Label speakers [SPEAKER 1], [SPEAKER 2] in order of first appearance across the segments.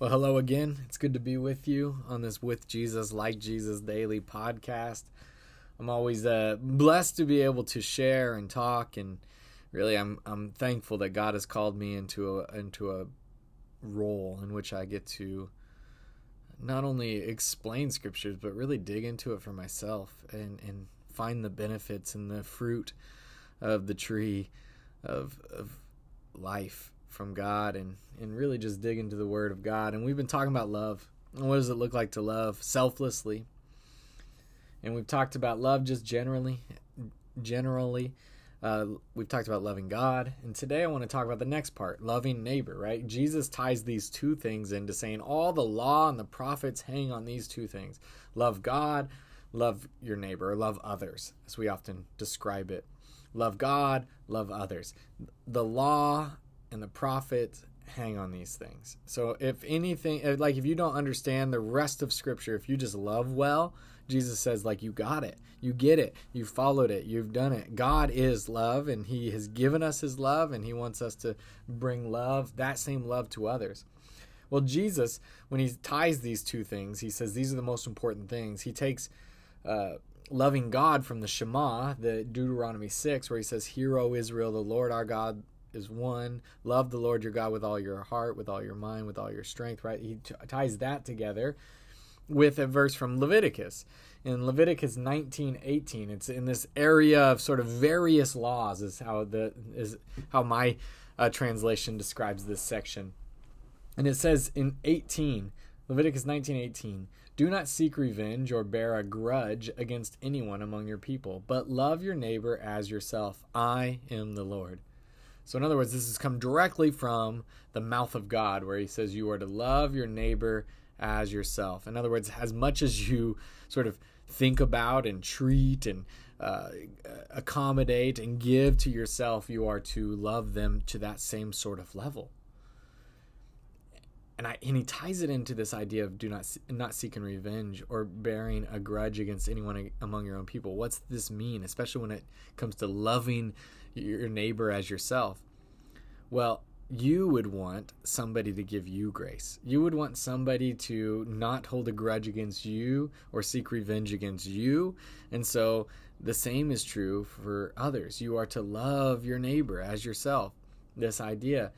[SPEAKER 1] Well, hello again. It's good to be with you on this With Jesus, Like Jesus Daily podcast. I'm always uh, blessed to be able to share and talk, and really, I'm I'm thankful that God has called me into a into a role in which I get to not only explain scriptures but really dig into it for myself and and find the benefits and the fruit of the tree of of life from God and, and really just dig into the Word of God. And we've been talking about love. And what does it look like to love selflessly? And we've talked about love just generally. Generally, uh, we've talked about loving God. And today I want to talk about the next part loving neighbor, right? Jesus ties these two things into saying all the law and the prophets hang on these two things love God, love your neighbor, or love others, as we often describe it. Love God, love others. The law and the prophets hang on these things. So if anything like if you don't understand the rest of scripture, if you just love well, Jesus says like you got it. You get it. You followed it. You've done it. God is love and he has given us his love and he wants us to bring love, that same love to others. Well, Jesus, when he ties these two things, he says these are the most important things. He takes uh, loving God from the Shema, the Deuteronomy 6, where he says, Hear, O Israel, the Lord our God, is one. Love the Lord your God with all your heart, with all your mind, with all your strength, right? He t- ties that together with a verse from Leviticus. In Leviticus 19:18, it's in this area of sort of various laws is how the is how my uh, translation describes this section. And it says in 18, Leviticus 19:18, "Do not seek revenge or bear a grudge against anyone among your people, but love your neighbor as yourself. I am the Lord." So, in other words, this has come directly from the mouth of God, where He says you are to love your neighbor as yourself. In other words, as much as you sort of think about and treat and uh, accommodate and give to yourself, you are to love them to that same sort of level. And, I, and he ties it into this idea of do not not seeking revenge or bearing a grudge against anyone among your own people. What's this mean, especially when it comes to loving your neighbor as yourself. Well, you would want somebody to give you grace. You would want somebody to not hold a grudge against you or seek revenge against you. And so the same is true for others. You are to love your neighbor as yourself. This idea.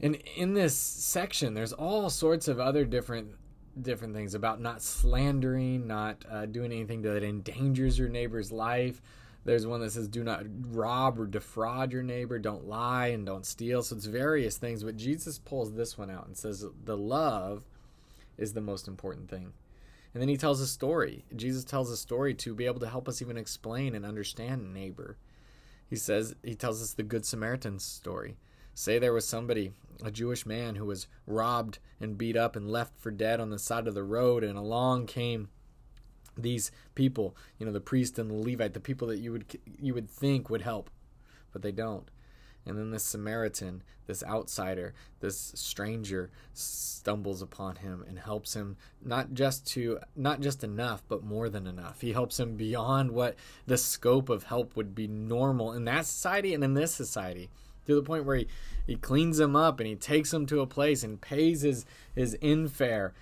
[SPEAKER 1] And in this section, there's all sorts of other different different things about not slandering, not uh, doing anything that endangers your neighbor's life, there's one that says, do not rob or defraud your neighbor, don't lie and don't steal. So it's various things, but Jesus pulls this one out and says, the love is the most important thing. And then he tells a story. Jesus tells a story to be able to help us even explain and understand neighbor. He says, he tells us the Good Samaritan story. Say there was somebody, a Jewish man, who was robbed and beat up and left for dead on the side of the road, and along came these people, you know, the priest and the Levite, the people that you would you would think would help, but they don't. And then this Samaritan, this outsider, this stranger stumbles upon him and helps him not just to not just enough, but more than enough. He helps him beyond what the scope of help would be normal in that society and in this society. To the point where he, he cleans him up and he takes him to a place and pays his his infare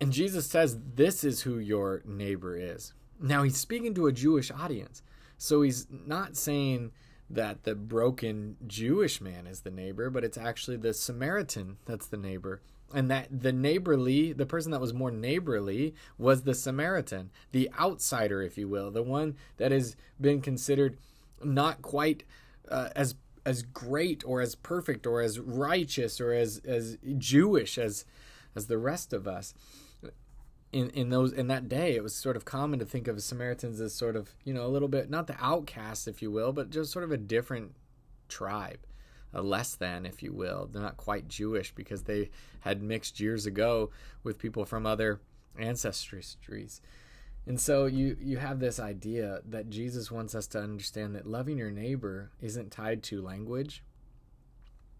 [SPEAKER 1] and Jesus says, This is who your neighbor is. Now, he's speaking to a Jewish audience. So he's not saying that the broken Jewish man is the neighbor, but it's actually the Samaritan that's the neighbor. And that the neighborly, the person that was more neighborly, was the Samaritan, the outsider, if you will, the one that has been considered not quite uh, as as great or as perfect or as righteous or as as Jewish as as the rest of us in in those in that day it was sort of common to think of Samaritans as sort of you know a little bit not the outcasts if you will but just sort of a different tribe a less than if you will. They're not quite Jewish because they had mixed years ago with people from other ancestries. And so you you have this idea that Jesus wants us to understand that loving your neighbor isn't tied to language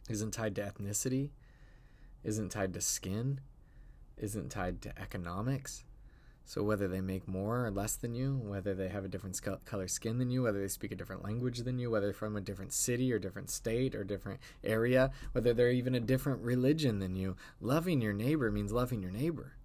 [SPEAKER 1] isn't tied to ethnicity isn't tied to skin isn't tied to economics. So, whether they make more or less than you, whether they have a different color skin than you, whether they speak a different language than you, whether they're from a different city or different state or different area, whether they're even a different religion than you, loving your neighbor means loving your neighbor.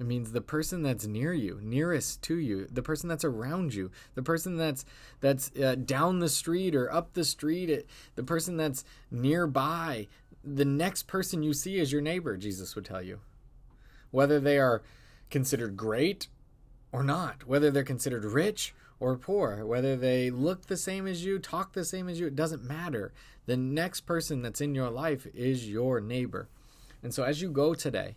[SPEAKER 1] It means the person that's near you, nearest to you, the person that's around you, the person that's that's uh, down the street or up the street, it, the person that's nearby, the next person you see is your neighbor. Jesus would tell you, whether they are considered great or not, whether they're considered rich or poor, whether they look the same as you, talk the same as you, it doesn't matter. The next person that's in your life is your neighbor. And so as you go today,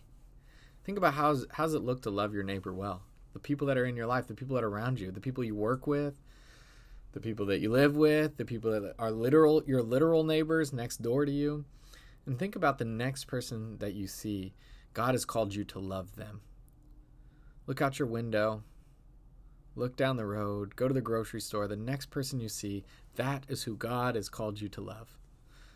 [SPEAKER 1] think about how's how's it look to love your neighbor well? The people that are in your life, the people that are around you, the people you work with, the people that you live with, the people that are literal your literal neighbors next door to you. And think about the next person that you see. God has called you to love them. Look out your window. Look down the road. Go to the grocery store. The next person you see, that is who God has called you to love.